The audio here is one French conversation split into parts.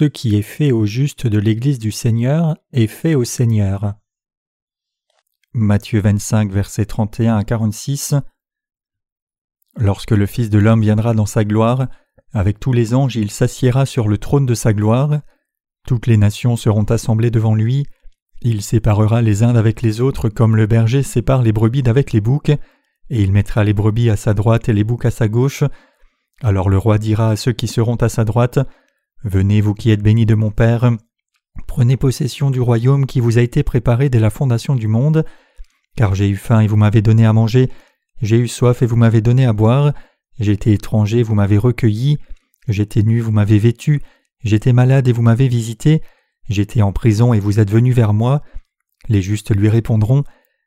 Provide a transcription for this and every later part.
Ce qui est fait au juste de l'Église du Seigneur est fait au Seigneur. Matthieu 25, versets 31 à 46 Lorsque le Fils de l'homme viendra dans sa gloire, avec tous les anges il s'assiera sur le trône de sa gloire, toutes les nations seront assemblées devant lui, il séparera les uns d'avec les autres comme le berger sépare les brebis d'avec les boucs, et il mettra les brebis à sa droite et les boucs à sa gauche. Alors le roi dira à ceux qui seront à sa droite, Venez vous qui êtes bénis de mon Père, prenez possession du royaume qui vous a été préparé dès la fondation du monde, car j'ai eu faim et vous m'avez donné à manger, j'ai eu soif et vous m'avez donné à boire, j'étais étranger, vous m'avez recueilli, j'étais nu, vous m'avez vêtu, j'étais malade et vous m'avez visité, j'étais en prison et vous êtes venu vers moi. Les justes lui répondront,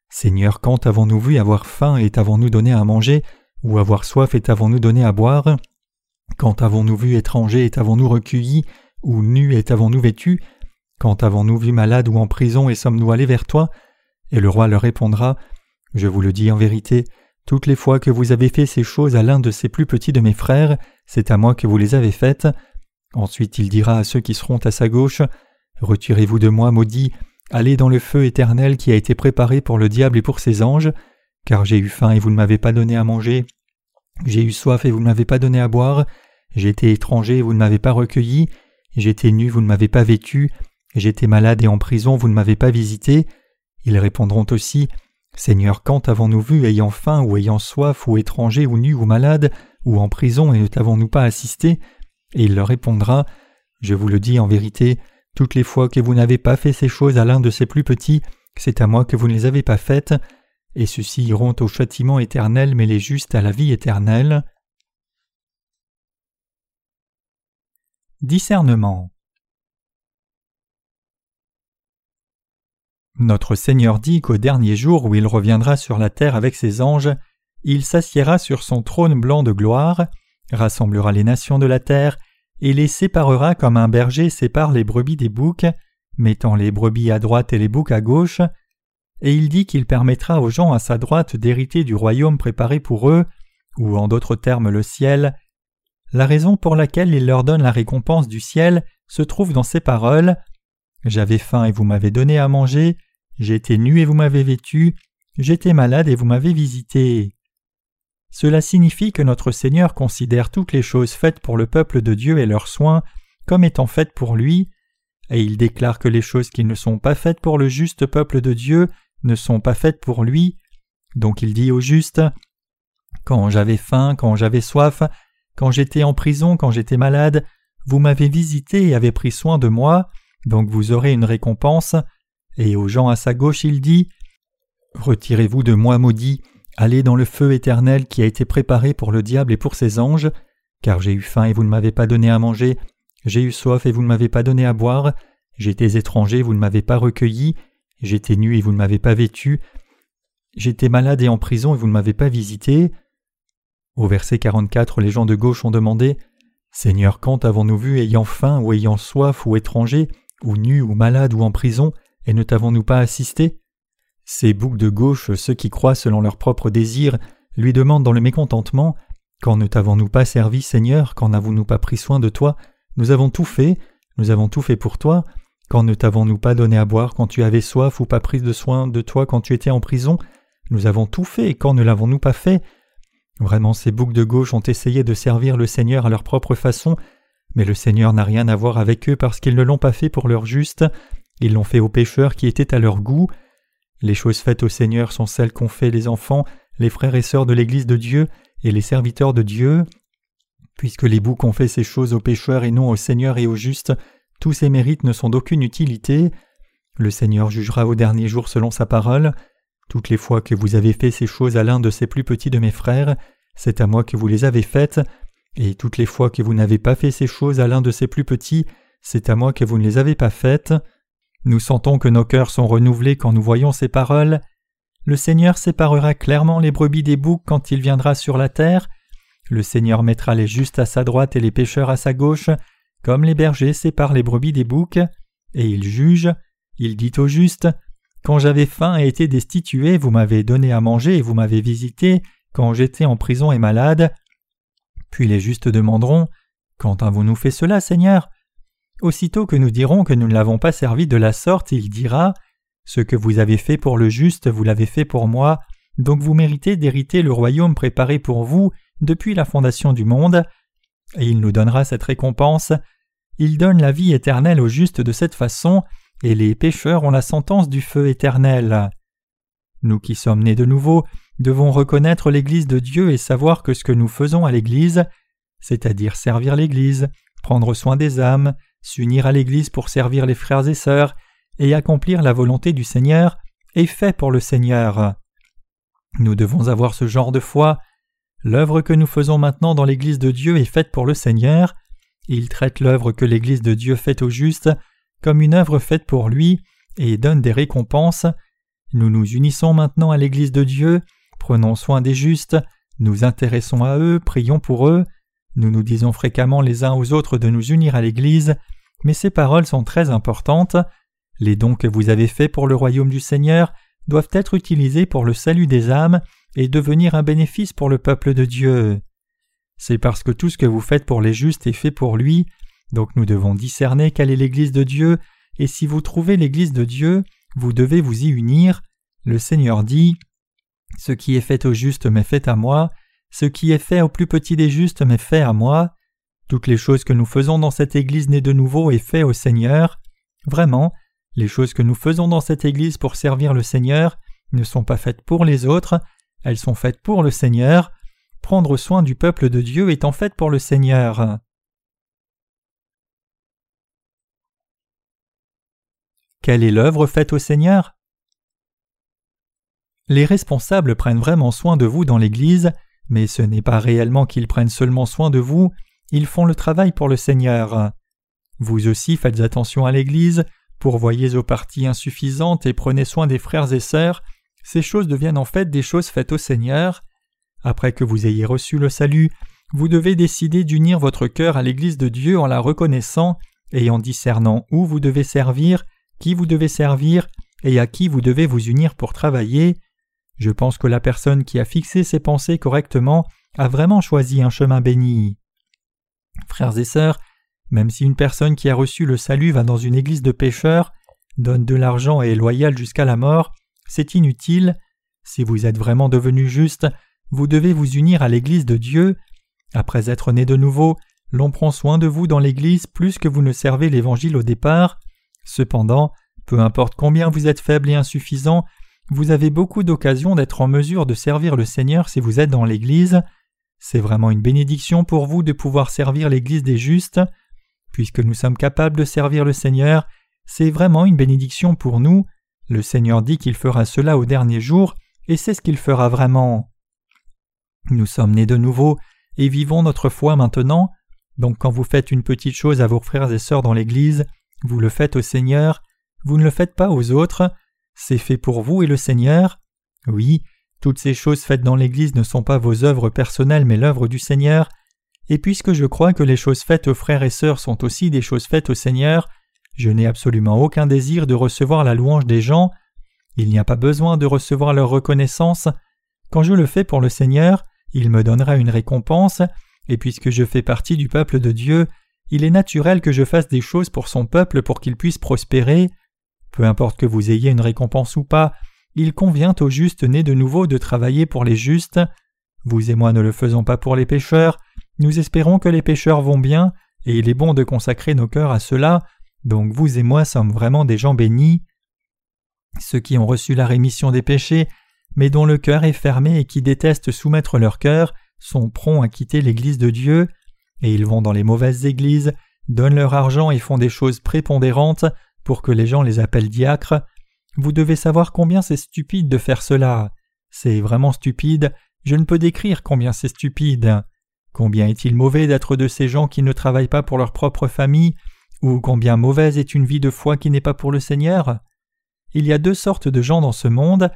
Seigneur, quand avons-nous vu avoir faim et avons-nous donné à manger, ou avoir soif et avons-nous donné à boire? Quand avons-nous vu étranger et avons-nous recueilli, ou nu et avons-nous vêtu? Quand avons-nous vu malade ou en prison et sommes-nous allés vers toi? Et le roi leur répondra, Je vous le dis en vérité, toutes les fois que vous avez fait ces choses à l'un de ces plus petits de mes frères, c'est à moi que vous les avez faites. Ensuite il dira à ceux qui seront à sa gauche, Retirez-vous de moi, maudit, allez dans le feu éternel qui a été préparé pour le diable et pour ses anges, car j'ai eu faim et vous ne m'avez pas donné à manger, j'ai eu soif et vous ne m'avez pas donné à boire, j'étais étranger et vous ne m'avez pas recueilli, j'étais nu, vous ne m'avez pas vêtu, j'étais malade et en prison, vous ne m'avez pas visité. Ils répondront aussi, Seigneur, quand avons-nous vu ayant faim ou ayant soif ou étranger ou nu ou malade ou en prison et ne t'avons-nous pas assisté? Et il leur répondra, Je vous le dis en vérité, toutes les fois que vous n'avez pas fait ces choses à l'un de ces plus petits, c'est à moi que vous ne les avez pas faites, et ceux-ci iront au châtiment éternel, mais les justes à la vie éternelle. Discernement Notre Seigneur dit qu'au dernier jour où il reviendra sur la terre avec ses anges, il s'assiera sur son trône blanc de gloire, rassemblera les nations de la terre, et les séparera comme un berger sépare les brebis des boucs, mettant les brebis à droite et les boucs à gauche, et il dit qu'il permettra aux gens à sa droite d'hériter du royaume préparé pour eux, ou en d'autres termes le ciel. La raison pour laquelle il leur donne la récompense du ciel se trouve dans ces paroles J'avais faim et vous m'avez donné à manger, j'étais nu et vous m'avez vêtu, j'étais malade et vous m'avez visité. Cela signifie que notre Seigneur considère toutes les choses faites pour le peuple de Dieu et leurs soins comme étant faites pour lui, et il déclare que les choses qui ne sont pas faites pour le juste peuple de Dieu ne sont pas faites pour lui. Donc il dit au juste Quand j'avais faim, quand j'avais soif, quand j'étais en prison, quand j'étais malade, vous m'avez visité et avez pris soin de moi, donc vous aurez une récompense. Et aux gens à sa gauche il dit Retirez-vous de moi maudit, Allez dans le feu éternel qui a été préparé pour le diable et pour ses anges, car j'ai eu faim et vous ne m'avez pas donné à manger, j'ai eu soif et vous ne m'avez pas donné à boire, j'étais étranger, vous ne m'avez pas recueilli, j'étais nu et vous ne m'avez pas vêtu, j'étais malade et en prison et vous ne m'avez pas visité. Au verset 44, les gens de gauche ont demandé Seigneur, quand avons-nous vu ayant faim ou ayant soif ou étranger, ou nu ou malade ou en prison, et ne t'avons-nous pas assisté? Ces boucs de gauche, ceux qui croient selon leurs propres désirs, lui demandent dans le mécontentement Quand ne t'avons-nous pas servi, Seigneur Quand n'avons-nous pas pris soin de toi? Nous avons tout fait, nous avons tout fait pour toi. Quand ne t'avons-nous pas donné à boire quand tu avais soif ou pas pris de soin de toi quand tu étais en prison? Nous avons tout fait, quand ne l'avons-nous pas fait? Vraiment, ces boucs de gauche ont essayé de servir le Seigneur à leur propre façon, mais le Seigneur n'a rien à voir avec eux parce qu'ils ne l'ont pas fait pour leur juste, ils l'ont fait aux pécheurs qui étaient à leur goût. Les choses faites au Seigneur sont celles qu'ont fait les enfants, les frères et sœurs de l'Église de Dieu et les serviteurs de Dieu. Puisque les boucs ont fait ces choses aux pécheurs et non au Seigneur et aux justes, tous ces mérites ne sont d'aucune utilité. Le Seigneur jugera au dernier jour selon sa parole. Toutes les fois que vous avez fait ces choses à l'un de ces plus petits de mes frères, c'est à moi que vous les avez faites, et toutes les fois que vous n'avez pas fait ces choses à l'un de ces plus petits, c'est à moi que vous ne les avez pas faites. Nous sentons que nos cœurs sont renouvelés quand nous voyons ces paroles. Le Seigneur séparera clairement les brebis des boucs quand il viendra sur la terre. Le Seigneur mettra les justes à sa droite et les pécheurs à sa gauche, comme les bergers séparent les brebis des boucs. Et il juge. Il dit aux justes Quand j'avais faim et été destitué, vous m'avez donné à manger et vous m'avez visité quand j'étais en prison et malade. Puis les justes demanderont Quand avons-nous fait cela, Seigneur? Aussitôt que nous dirons que nous ne l'avons pas servi de la sorte, il dira Ce que vous avez fait pour le juste, vous l'avez fait pour moi, donc vous méritez d'hériter le royaume préparé pour vous depuis la fondation du monde, et il nous donnera cette récompense. Il donne la vie éternelle au juste de cette façon, et les pécheurs ont la sentence du feu éternel. Nous qui sommes nés de nouveau devons reconnaître l'Église de Dieu et savoir que ce que nous faisons à l'Église, c'est-à-dire servir l'Église, prendre soin des âmes, s'unir à l'Église pour servir les frères et sœurs, et accomplir la volonté du Seigneur, est fait pour le Seigneur. Nous devons avoir ce genre de foi. L'œuvre que nous faisons maintenant dans l'Église de Dieu est faite pour le Seigneur. Il traite l'œuvre que l'Église de Dieu fait au juste comme une œuvre faite pour lui et donne des récompenses. Nous nous unissons maintenant à l'Église de Dieu, prenons soin des justes, nous intéressons à eux, prions pour eux, nous nous disons fréquemment les uns aux autres de nous unir à l'Église, mais ces paroles sont très importantes. Les dons que vous avez faits pour le royaume du Seigneur doivent être utilisés pour le salut des âmes et devenir un bénéfice pour le peuple de Dieu. C'est parce que tout ce que vous faites pour les justes est fait pour lui, donc nous devons discerner quelle est l'Église de Dieu, et si vous trouvez l'Église de Dieu, vous devez vous y unir. Le Seigneur dit Ce qui est fait au juste m'est fait à moi, ce qui est fait au plus petit des justes m'est fait à moi. Toutes les choses que nous faisons dans cette Église née de nouveau est fait au Seigneur. Vraiment, les choses que nous faisons dans cette Église pour servir le Seigneur ne sont pas faites pour les autres, elles sont faites pour le Seigneur. Prendre soin du peuple de Dieu est en fait pour le Seigneur. Quelle est l'œuvre faite au Seigneur? Les responsables prennent vraiment soin de vous dans l'Église, mais ce n'est pas réellement qu'ils prennent seulement soin de vous, ils font le travail pour le Seigneur. Vous aussi faites attention à l'Église, pourvoyez aux parties insuffisantes et prenez soin des frères et sœurs, ces choses deviennent en fait des choses faites au Seigneur. Après que vous ayez reçu le salut, vous devez décider d'unir votre cœur à l'Église de Dieu en la reconnaissant et en discernant où vous devez servir, qui vous devez servir et à qui vous devez vous unir pour travailler. Je pense que la personne qui a fixé ses pensées correctement a vraiment choisi un chemin béni. Frères et sœurs, même si une personne qui a reçu le salut va dans une église de pécheurs, donne de l'argent et est loyale jusqu'à la mort, c'est inutile. Si vous êtes vraiment devenu juste, vous devez vous unir à l'église de Dieu. Après être né de nouveau, l'on prend soin de vous dans l'église plus que vous ne servez l'évangile au départ. Cependant, peu importe combien vous êtes faible et insuffisant, vous avez beaucoup d'occasions d'être en mesure de servir le Seigneur si vous êtes dans l'Église. C'est vraiment une bénédiction pour vous de pouvoir servir l'Église des justes. Puisque nous sommes capables de servir le Seigneur, c'est vraiment une bénédiction pour nous. Le Seigneur dit qu'il fera cela au dernier jour, et c'est ce qu'il fera vraiment. Nous sommes nés de nouveau et vivons notre foi maintenant, donc quand vous faites une petite chose à vos frères et sœurs dans l'Église, vous le faites au Seigneur, vous ne le faites pas aux autres, c'est fait pour vous et le Seigneur. Oui, toutes ces choses faites dans l'Église ne sont pas vos œuvres personnelles mais l'œuvre du Seigneur, et puisque je crois que les choses faites aux frères et sœurs sont aussi des choses faites au Seigneur, je n'ai absolument aucun désir de recevoir la louange des gens. Il n'y a pas besoin de recevoir leur reconnaissance. Quand je le fais pour le Seigneur, il me donnera une récompense, et puisque je fais partie du peuple de Dieu, il est naturel que je fasse des choses pour son peuple pour qu'il puisse prospérer. Peu importe que vous ayez une récompense ou pas, il convient aux justes nés de nouveau de travailler pour les justes. Vous et moi ne le faisons pas pour les pécheurs, nous espérons que les pécheurs vont bien, et il est bon de consacrer nos cœurs à cela, donc vous et moi sommes vraiment des gens bénis. Ceux qui ont reçu la rémission des péchés, mais dont le cœur est fermé et qui détestent soumettre leur cœur, sont prompts à quitter l'Église de Dieu, et ils vont dans les mauvaises églises, donnent leur argent et font des choses prépondérantes pour que les gens les appellent diacres. Vous devez savoir combien c'est stupide de faire cela. C'est vraiment stupide, je ne peux décrire combien c'est stupide. Combien est-il mauvais d'être de ces gens qui ne travaillent pas pour leur propre famille, ou combien mauvaise est une vie de foi qui n'est pas pour le Seigneur? Il y a deux sortes de gens dans ce monde,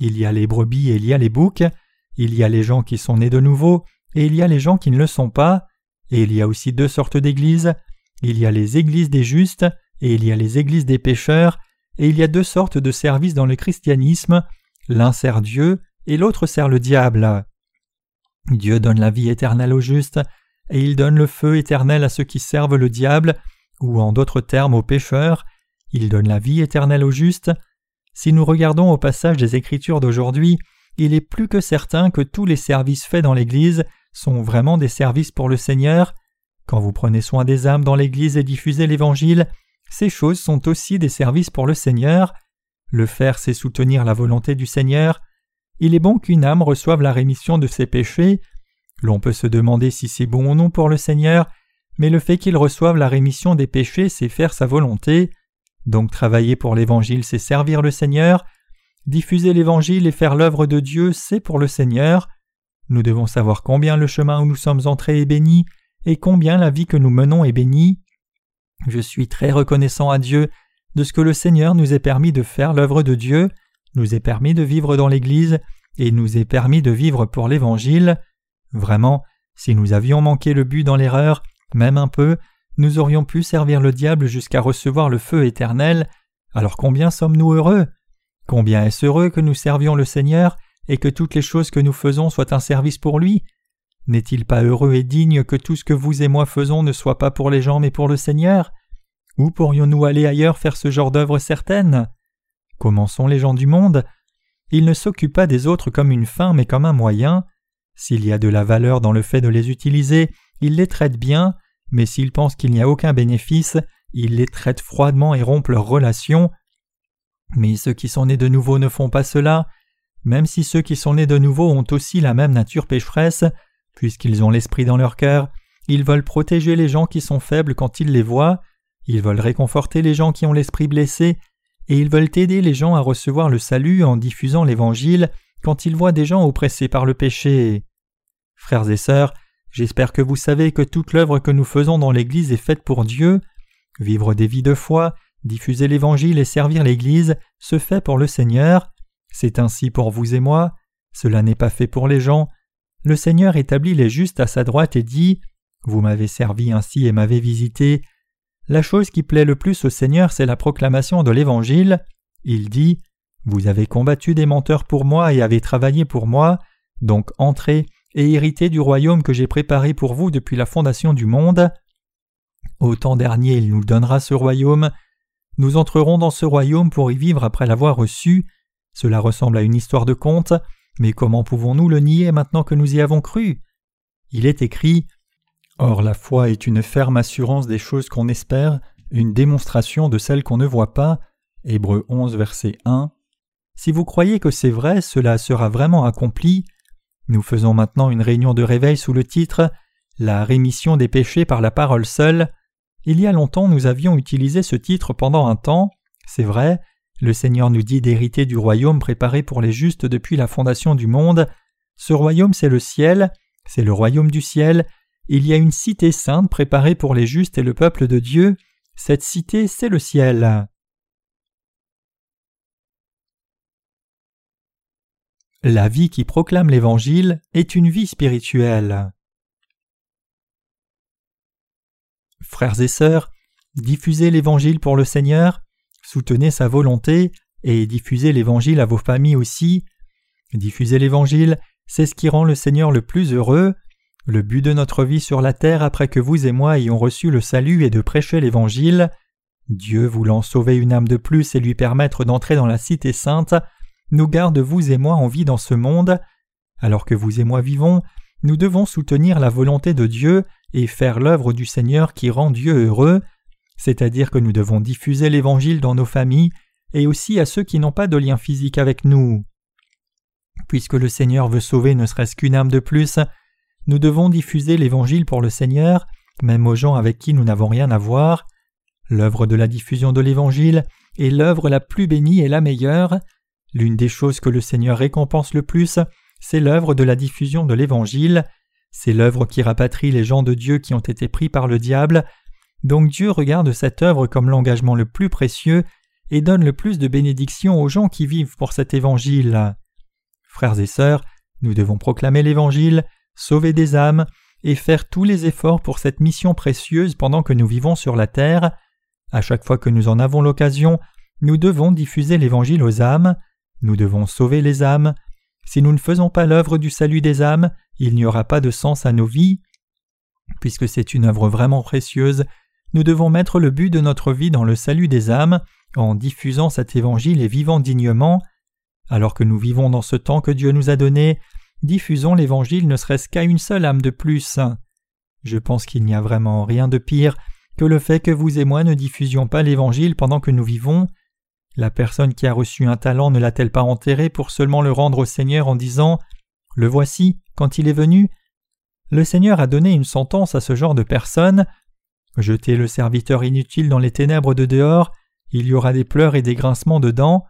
il y a les brebis et il y a les boucs, il y a les gens qui sont nés de nouveau, et il y a les gens qui ne le sont pas, et il y a aussi deux sortes d'églises, il y a les églises des justes, et il y a les églises des pécheurs, et il y a deux sortes de services dans le christianisme, l'un sert Dieu et l'autre sert le diable. Dieu donne la vie éternelle aux justes, et il donne le feu éternel à ceux qui servent le diable, ou en d'autres termes aux pécheurs, il donne la vie éternelle aux justes. Si nous regardons au passage des Écritures d'aujourd'hui, il est plus que certain que tous les services faits dans l'Église sont vraiment des services pour le Seigneur. Quand vous prenez soin des âmes dans l'Église et diffusez l'Évangile, ces choses sont aussi des services pour le Seigneur. Le faire, c'est soutenir la volonté du Seigneur. Il est bon qu'une âme reçoive la rémission de ses péchés. L'on peut se demander si c'est bon ou non pour le Seigneur, mais le fait qu'il reçoive la rémission des péchés, c'est faire sa volonté. Donc travailler pour l'Évangile, c'est servir le Seigneur. Diffuser l'Évangile et faire l'œuvre de Dieu, c'est pour le Seigneur. Nous devons savoir combien le chemin où nous sommes entrés est béni, et combien la vie que nous menons est bénie. Je suis très reconnaissant à Dieu de ce que le Seigneur nous ait permis de faire l'œuvre de Dieu, nous ait permis de vivre dans l'Église, et nous ait permis de vivre pour l'Évangile. Vraiment, si nous avions manqué le but dans l'erreur, même un peu, nous aurions pu servir le diable jusqu'à recevoir le feu éternel, alors combien sommes-nous heureux? Combien est-ce heureux que nous servions le Seigneur et que toutes les choses que nous faisons soient un service pour lui? N'est-il pas heureux et digne que tout ce que vous et moi faisons ne soit pas pour les gens mais pour le Seigneur? Où pourrions-nous aller ailleurs faire ce genre d'œuvre certaine? Comment sont les gens du monde? Ils ne s'occupent pas des autres comme une fin mais comme un moyen. S'il y a de la valeur dans le fait de les utiliser, ils les traitent bien, mais s'ils pensent qu'il n'y a aucun bénéfice, ils les traitent froidement et rompent leurs relations. Mais ceux qui sont nés de nouveau ne font pas cela, même si ceux qui sont nés de nouveau ont aussi la même nature pécheresse, puisqu'ils ont l'esprit dans leur cœur, ils veulent protéger les gens qui sont faibles quand ils les voient, ils veulent réconforter les gens qui ont l'esprit blessé, et ils veulent aider les gens à recevoir le salut en diffusant l'Évangile quand ils voient des gens oppressés par le péché. Frères et sœurs, j'espère que vous savez que toute l'œuvre que nous faisons dans l'Église est faite pour Dieu. Vivre des vies de foi, diffuser l'Évangile et servir l'Église se fait pour le Seigneur. C'est ainsi pour vous et moi. Cela n'est pas fait pour les gens. Le Seigneur établit les justes à sa droite et dit Vous m'avez servi ainsi et m'avez visité. La chose qui plaît le plus au Seigneur, c'est la proclamation de l'Évangile. Il dit Vous avez combattu des menteurs pour moi et avez travaillé pour moi, donc entrez et héritez du royaume que j'ai préparé pour vous depuis la fondation du monde. Au temps dernier, il nous donnera ce royaume. Nous entrerons dans ce royaume pour y vivre après l'avoir reçu. Cela ressemble à une histoire de conte, mais comment pouvons-nous le nier maintenant que nous y avons cru? Il est écrit Or la foi est une ferme assurance des choses qu'on espère, une démonstration de celles qu'on ne voit pas. Hébreux 11, verset 1. Si vous croyez que c'est vrai, cela sera vraiment accompli. Nous faisons maintenant une réunion de réveil sous le titre La rémission des péchés par la parole seule. Il y a longtemps nous avions utilisé ce titre pendant un temps, c'est vrai, le Seigneur nous dit d'hériter du royaume préparé pour les justes depuis la fondation du monde. Ce royaume, c'est le ciel, c'est le royaume du ciel. Il y a une cité sainte préparée pour les justes et le peuple de Dieu. Cette cité, c'est le ciel. La vie qui proclame l'Évangile est une vie spirituelle. Frères et sœurs, diffusez l'Évangile pour le Seigneur, soutenez sa volonté et diffusez l'Évangile à vos familles aussi. Diffuser l'Évangile, c'est ce qui rend le Seigneur le plus heureux. Le but de notre vie sur la terre après que vous et moi ayons reçu le salut est de prêcher l'Évangile. Dieu voulant sauver une âme de plus et lui permettre d'entrer dans la cité sainte, nous garde vous et moi en vie dans ce monde. Alors que vous et moi vivons, nous devons soutenir la volonté de Dieu et faire l'œuvre du Seigneur qui rend Dieu heureux c'est-à-dire que nous devons diffuser l'Évangile dans nos familles et aussi à ceux qui n'ont pas de lien physique avec nous. Puisque le Seigneur veut sauver ne serait-ce qu'une âme de plus, nous devons diffuser l'Évangile pour le Seigneur, même aux gens avec qui nous n'avons rien à voir. L'œuvre de la diffusion de l'Évangile est l'œuvre la plus bénie et la meilleure. L'une des choses que le Seigneur récompense le plus, c'est l'œuvre de la diffusion de l'Évangile. C'est l'œuvre qui rapatrie les gens de Dieu qui ont été pris par le diable donc Dieu regarde cette œuvre comme l'engagement le plus précieux et donne le plus de bénédictions aux gens qui vivent pour cet évangile. Frères et sœurs, nous devons proclamer l'évangile, sauver des âmes et faire tous les efforts pour cette mission précieuse pendant que nous vivons sur la terre. À chaque fois que nous en avons l'occasion, nous devons diffuser l'évangile aux âmes, nous devons sauver les âmes. Si nous ne faisons pas l'œuvre du salut des âmes, il n'y aura pas de sens à nos vies. Puisque c'est une œuvre vraiment précieuse, nous devons mettre le but de notre vie dans le salut des âmes, en diffusant cet évangile et vivant dignement. Alors que nous vivons dans ce temps que Dieu nous a donné, diffusons l'évangile ne serait-ce qu'à une seule âme de plus. Je pense qu'il n'y a vraiment rien de pire que le fait que vous et moi ne diffusions pas l'évangile pendant que nous vivons. La personne qui a reçu un talent ne l'a-t-elle pas enterré pour seulement le rendre au Seigneur en disant Le voici, quand il est venu Le Seigneur a donné une sentence à ce genre de personne. Jetez le serviteur inutile dans les ténèbres de dehors, il y aura des pleurs et des grincements dedans.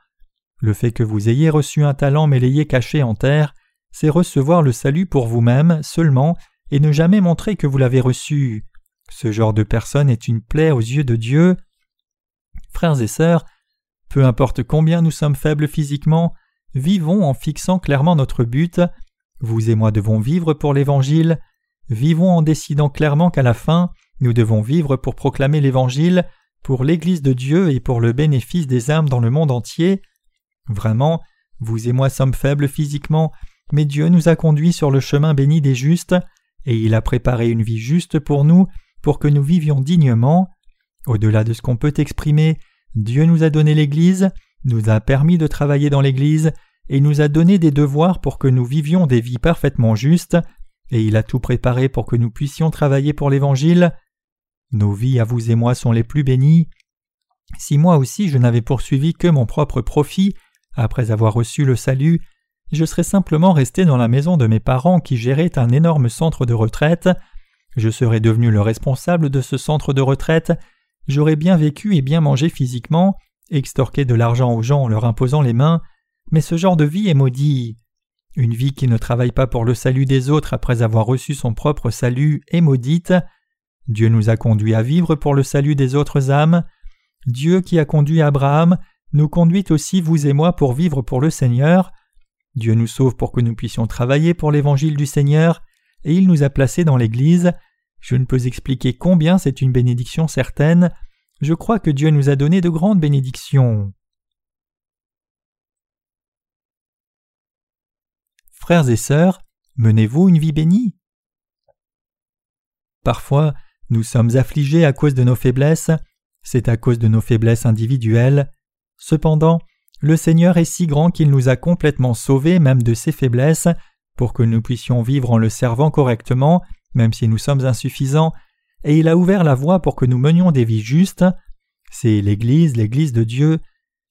Le fait que vous ayez reçu un talent mais l'ayez caché en terre, c'est recevoir le salut pour vous-même seulement et ne jamais montrer que vous l'avez reçu. Ce genre de personne est une plaie aux yeux de Dieu. Frères et sœurs, peu importe combien nous sommes faibles physiquement, vivons en fixant clairement notre but. Vous et moi devons vivre pour l'Évangile. Vivons en décidant clairement qu'à la fin, nous devons vivre pour proclamer l'Évangile, pour l'Église de Dieu et pour le bénéfice des âmes dans le monde entier. Vraiment, vous et moi sommes faibles physiquement, mais Dieu nous a conduits sur le chemin béni des justes, et il a préparé une vie juste pour nous, pour que nous vivions dignement. Au-delà de ce qu'on peut exprimer, Dieu nous a donné l'Église, nous a permis de travailler dans l'Église, et nous a donné des devoirs pour que nous vivions des vies parfaitement justes, et il a tout préparé pour que nous puissions travailler pour l'Évangile. Nos vies à vous et moi sont les plus bénies. Si moi aussi je n'avais poursuivi que mon propre profit, après avoir reçu le salut, je serais simplement resté dans la maison de mes parents qui géraient un énorme centre de retraite, je serais devenu le responsable de ce centre de retraite, j'aurais bien vécu et bien mangé physiquement, extorqué de l'argent aux gens en leur imposant les mains, mais ce genre de vie est maudit. Une vie qui ne travaille pas pour le salut des autres après avoir reçu son propre salut est maudite. Dieu nous a conduits à vivre pour le salut des autres âmes. Dieu qui a conduit Abraham nous conduit aussi vous et moi pour vivre pour le Seigneur. Dieu nous sauve pour que nous puissions travailler pour l'évangile du Seigneur, et il nous a placés dans l'Église. Je ne peux expliquer combien c'est une bénédiction certaine. Je crois que Dieu nous a donné de grandes bénédictions. Frères et sœurs, menez-vous une vie bénie? Parfois, nous sommes affligés à cause de nos faiblesses, c'est à cause de nos faiblesses individuelles. Cependant, le Seigneur est si grand qu'il nous a complètement sauvés même de ses faiblesses, pour que nous puissions vivre en le servant correctement, même si nous sommes insuffisants, et il a ouvert la voie pour que nous menions des vies justes. C'est l'Église, l'Église de Dieu.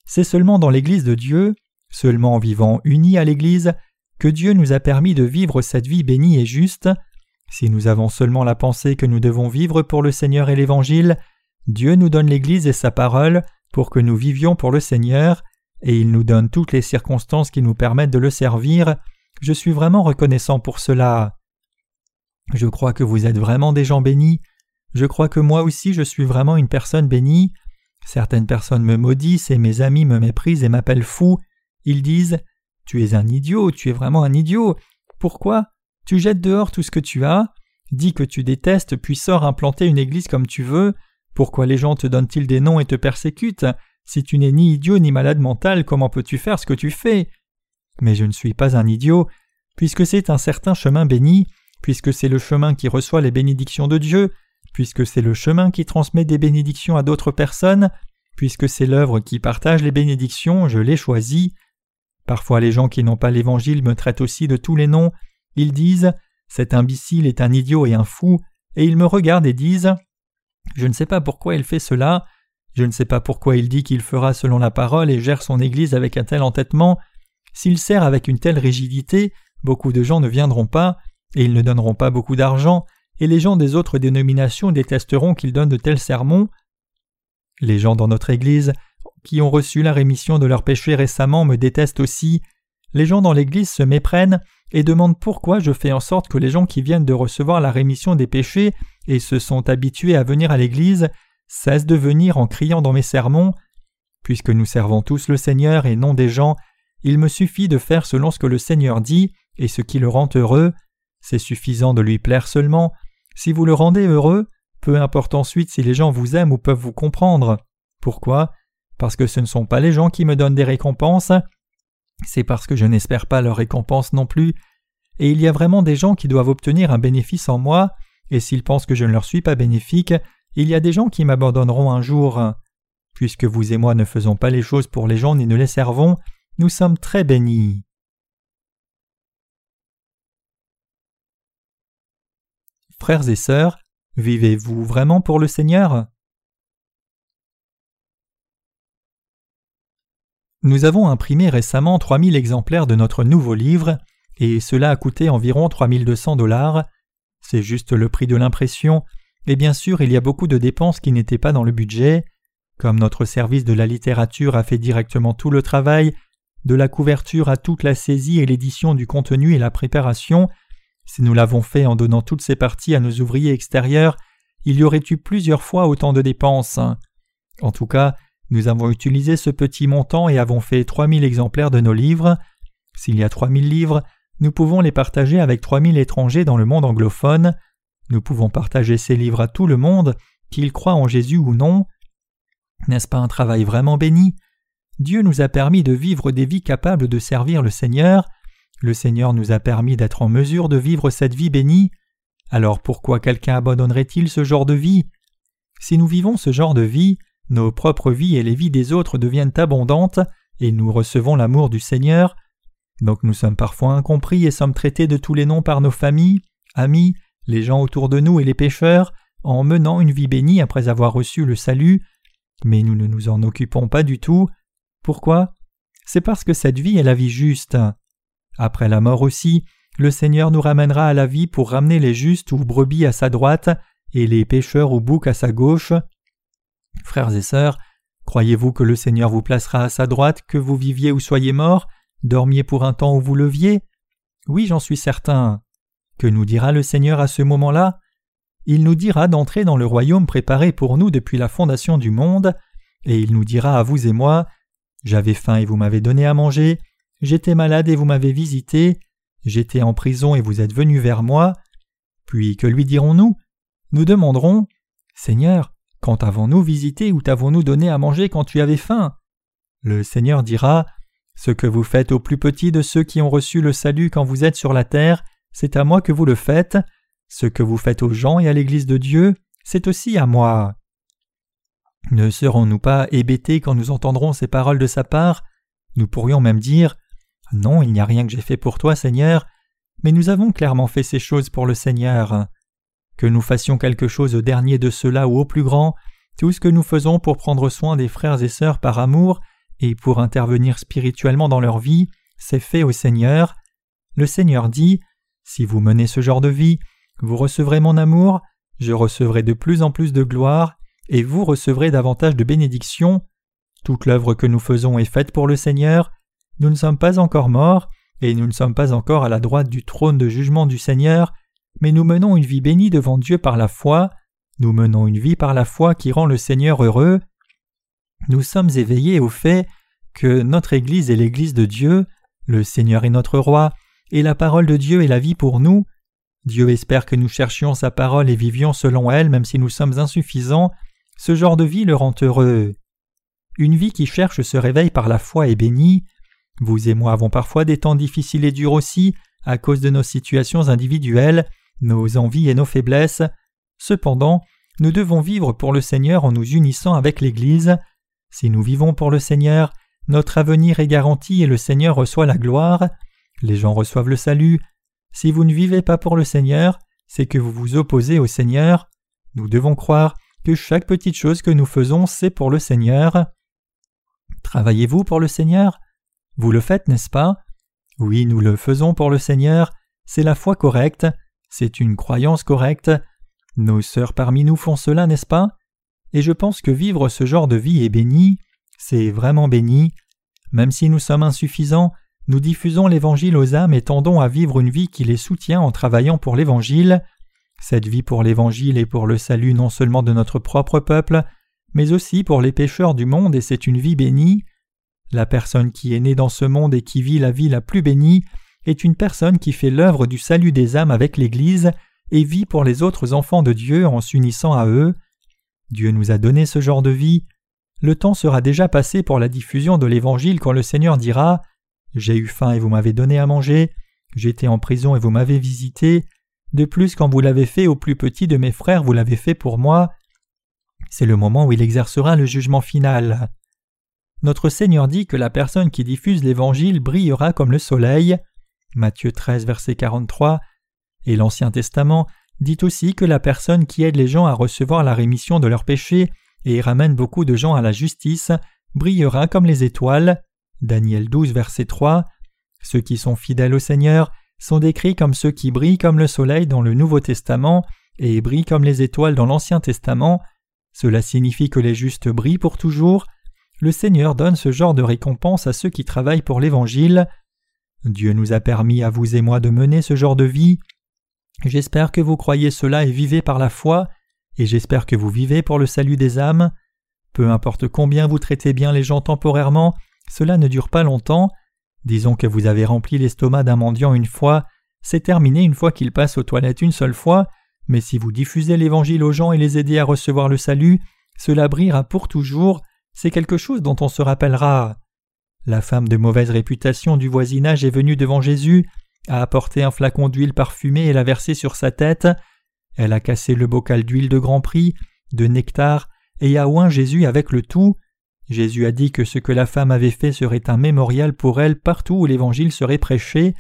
C'est seulement dans l'Église de Dieu, seulement en vivant unis à l'Église, que Dieu nous a permis de vivre cette vie bénie et juste. Si nous avons seulement la pensée que nous devons vivre pour le Seigneur et l'Évangile, Dieu nous donne l'Église et sa parole pour que nous vivions pour le Seigneur, et il nous donne toutes les circonstances qui nous permettent de le servir. Je suis vraiment reconnaissant pour cela. Je crois que vous êtes vraiment des gens bénis. Je crois que moi aussi je suis vraiment une personne bénie. Certaines personnes me maudissent et mes amis me méprisent et m'appellent fou. Ils disent Tu es un idiot, tu es vraiment un idiot. Pourquoi tu jettes dehors tout ce que tu as, dis que tu détestes, puis sors implanter une église comme tu veux. Pourquoi les gens te donnent-ils des noms et te persécutent? Si tu n'es ni idiot ni malade mental, comment peux-tu faire ce que tu fais? Mais je ne suis pas un idiot, puisque c'est un certain chemin béni, puisque c'est le chemin qui reçoit les bénédictions de Dieu, puisque c'est le chemin qui transmet des bénédictions à d'autres personnes, puisque c'est l'œuvre qui partage les bénédictions, je l'ai choisi. Parfois les gens qui n'ont pas l'Évangile me traitent aussi de tous les noms, ils disent Cet imbécile est un idiot et un fou, et ils me regardent et disent Je ne sais pas pourquoi il fait cela, je ne sais pas pourquoi il dit qu'il fera selon la parole et gère son Église avec un tel entêtement. S'il sert avec une telle rigidité, beaucoup de gens ne viendront pas, et ils ne donneront pas beaucoup d'argent, et les gens des autres dénominations détesteront qu'il donne de tels sermons. Les gens dans notre Église qui ont reçu la rémission de leurs péchés récemment me détestent aussi. Les gens dans l'Église se méprennent et demandent pourquoi je fais en sorte que les gens qui viennent de recevoir la rémission des péchés et se sont habitués à venir à l'Église cessent de venir en criant dans mes sermons. Puisque nous servons tous le Seigneur et non des gens, il me suffit de faire selon ce que le Seigneur dit et ce qui le rend heureux. C'est suffisant de lui plaire seulement. Si vous le rendez heureux, peu importe ensuite si les gens vous aiment ou peuvent vous comprendre. Pourquoi? Parce que ce ne sont pas les gens qui me donnent des récompenses, c'est parce que je n'espère pas leur récompense non plus, et il y a vraiment des gens qui doivent obtenir un bénéfice en moi, et s'ils pensent que je ne leur suis pas bénéfique, il y a des gens qui m'abandonneront un jour. Puisque vous et moi ne faisons pas les choses pour les gens ni ne les servons, nous sommes très bénis. Frères et sœurs, vivez-vous vraiment pour le Seigneur? Nous avons imprimé récemment 3000 exemplaires de notre nouveau livre, et cela a coûté environ 3200 dollars. C'est juste le prix de l'impression, et bien sûr il y a beaucoup de dépenses qui n'étaient pas dans le budget. Comme notre service de la littérature a fait directement tout le travail, de la couverture à toute la saisie et l'édition du contenu et la préparation, si nous l'avons fait en donnant toutes ces parties à nos ouvriers extérieurs, il y aurait eu plusieurs fois autant de dépenses. En tout cas, nous avons utilisé ce petit montant et avons fait 3000 exemplaires de nos livres. S'il y a 3000 livres, nous pouvons les partager avec 3000 étrangers dans le monde anglophone. Nous pouvons partager ces livres à tout le monde, qu'ils croient en Jésus ou non. N'est-ce pas un travail vraiment béni? Dieu nous a permis de vivre des vies capables de servir le Seigneur. Le Seigneur nous a permis d'être en mesure de vivre cette vie bénie. Alors pourquoi quelqu'un abandonnerait-il ce genre de vie? Si nous vivons ce genre de vie, nos propres vies et les vies des autres deviennent abondantes, et nous recevons l'amour du Seigneur. Donc nous sommes parfois incompris et sommes traités de tous les noms par nos familles, amis, les gens autour de nous et les pécheurs, en menant une vie bénie après avoir reçu le salut, mais nous ne nous en occupons pas du tout. Pourquoi? C'est parce que cette vie est la vie juste. Après la mort aussi, le Seigneur nous ramènera à la vie pour ramener les justes ou brebis à sa droite et les pécheurs ou boucs à sa gauche. Frères et sœurs, croyez-vous que le Seigneur vous placera à sa droite, que vous viviez ou soyez morts, dormiez pour un temps ou vous leviez? Oui, j'en suis certain. Que nous dira le Seigneur à ce moment-là? Il nous dira d'entrer dans le royaume préparé pour nous depuis la fondation du monde, et il nous dira à vous et moi J'avais faim et vous m'avez donné à manger, j'étais malade et vous m'avez visité, j'étais en prison et vous êtes venu vers moi. Puis que lui dirons-nous? Nous demanderons Seigneur, quand avons-nous visité ou t'avons-nous donné à manger quand tu avais faim? Le Seigneur dira Ce que vous faites aux plus petits de ceux qui ont reçu le salut quand vous êtes sur la terre, c'est à moi que vous le faites. Ce que vous faites aux gens et à l'Église de Dieu, c'est aussi à moi. Ne serons-nous pas hébétés quand nous entendrons ces paroles de sa part? Nous pourrions même dire Non, il n'y a rien que j'ai fait pour toi, Seigneur, mais nous avons clairement fait ces choses pour le Seigneur que nous fassions quelque chose au dernier de cela ou au plus grand, tout ce que nous faisons pour prendre soin des frères et sœurs par amour et pour intervenir spirituellement dans leur vie, c'est fait au Seigneur. Le Seigneur dit Si vous menez ce genre de vie, vous recevrez mon amour, je recevrai de plus en plus de gloire, et vous recevrez davantage de bénédictions. Toute l'œuvre que nous faisons est faite pour le Seigneur. Nous ne sommes pas encore morts, et nous ne sommes pas encore à la droite du trône de jugement du Seigneur, mais nous menons une vie bénie devant Dieu par la foi, nous menons une vie par la foi qui rend le Seigneur heureux. Nous sommes éveillés au fait que notre Église est l'Église de Dieu, le Seigneur est notre roi, et la parole de Dieu est la vie pour nous. Dieu espère que nous cherchions sa parole et vivions selon elle même si nous sommes insuffisants. Ce genre de vie le rend heureux. Une vie qui cherche ce réveil par la foi est bénie. Vous et moi avons parfois des temps difficiles et durs aussi à cause de nos situations individuelles, nos envies et nos faiblesses. Cependant, nous devons vivre pour le Seigneur en nous unissant avec l'Église. Si nous vivons pour le Seigneur, notre avenir est garanti et le Seigneur reçoit la gloire. Les gens reçoivent le salut. Si vous ne vivez pas pour le Seigneur, c'est que vous vous opposez au Seigneur. Nous devons croire que chaque petite chose que nous faisons, c'est pour le Seigneur. Travaillez-vous pour le Seigneur? Vous le faites, n'est-ce pas? Oui, nous le faisons pour le Seigneur, c'est la foi correcte. C'est une croyance correcte. Nos sœurs parmi nous font cela, n'est-ce pas? Et je pense que vivre ce genre de vie est béni, c'est vraiment béni. Même si nous sommes insuffisants, nous diffusons l'Évangile aux âmes et tendons à vivre une vie qui les soutient en travaillant pour l'Évangile. Cette vie pour l'Évangile est pour le salut non seulement de notre propre peuple, mais aussi pour les pécheurs du monde et c'est une vie bénie. La personne qui est née dans ce monde et qui vit la vie la plus bénie est une personne qui fait l'œuvre du salut des âmes avec l'Église et vit pour les autres enfants de Dieu en s'unissant à eux. Dieu nous a donné ce genre de vie. Le temps sera déjà passé pour la diffusion de l'Évangile quand le Seigneur dira J'ai eu faim et vous m'avez donné à manger, j'étais en prison et vous m'avez visité, de plus quand vous l'avez fait au plus petit de mes frères vous l'avez fait pour moi. C'est le moment où il exercera le jugement final. Notre Seigneur dit que la personne qui diffuse l'Évangile brillera comme le soleil. Matthieu 13, verset 43. Et l'Ancien Testament dit aussi que la personne qui aide les gens à recevoir la rémission de leurs péchés et ramène beaucoup de gens à la justice brillera comme les étoiles. Daniel 12, verset 3. Ceux qui sont fidèles au Seigneur sont décrits comme ceux qui brillent comme le soleil dans le Nouveau Testament et brillent comme les étoiles dans l'Ancien Testament. Cela signifie que les justes brillent pour toujours. Le Seigneur donne ce genre de récompense à ceux qui travaillent pour l'Évangile. Dieu nous a permis à vous et moi de mener ce genre de vie. J'espère que vous croyez cela et vivez par la foi, et j'espère que vous vivez pour le salut des âmes. Peu importe combien vous traitez bien les gens temporairement, cela ne dure pas longtemps. Disons que vous avez rempli l'estomac d'un mendiant une fois, c'est terminé une fois qu'il passe aux toilettes une seule fois, mais si vous diffusez l'Évangile aux gens et les aidez à recevoir le salut, cela brillera pour toujours, c'est quelque chose dont on se rappellera. La femme de mauvaise réputation du voisinage est venue devant Jésus, a apporté un flacon d'huile parfumée et l'a versé sur sa tête. Elle a cassé le bocal d'huile de grand prix, de nectar, et a oint Jésus avec le tout. Jésus a dit que ce que la femme avait fait serait un mémorial pour elle partout où l'Évangile serait prêché.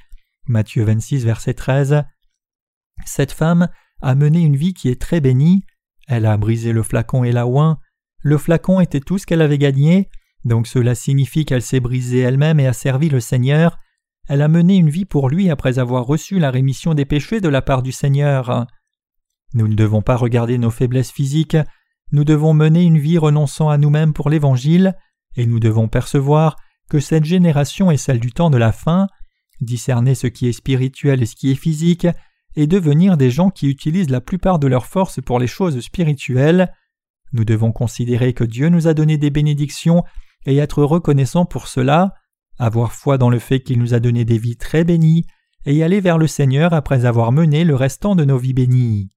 Matthieu 26, verset 13. Cette femme a mené une vie qui est très bénie. Elle a brisé le flacon et la oint. Le flacon était tout ce qu'elle avait gagné, donc cela signifie qu'elle s'est brisée elle-même et a servi le Seigneur. Elle a mené une vie pour lui après avoir reçu la rémission des péchés de la part du Seigneur. Nous ne devons pas regarder nos faiblesses physiques, nous devons mener une vie renonçant à nous-mêmes pour l'Évangile, et nous devons percevoir que cette génération est celle du temps de la fin, discerner ce qui est spirituel et ce qui est physique, et devenir des gens qui utilisent la plupart de leurs forces pour les choses spirituelles. Nous devons considérer que Dieu nous a donné des bénédictions et être reconnaissants pour cela, avoir foi dans le fait qu'il nous a donné des vies très bénies, et aller vers le Seigneur après avoir mené le restant de nos vies bénies.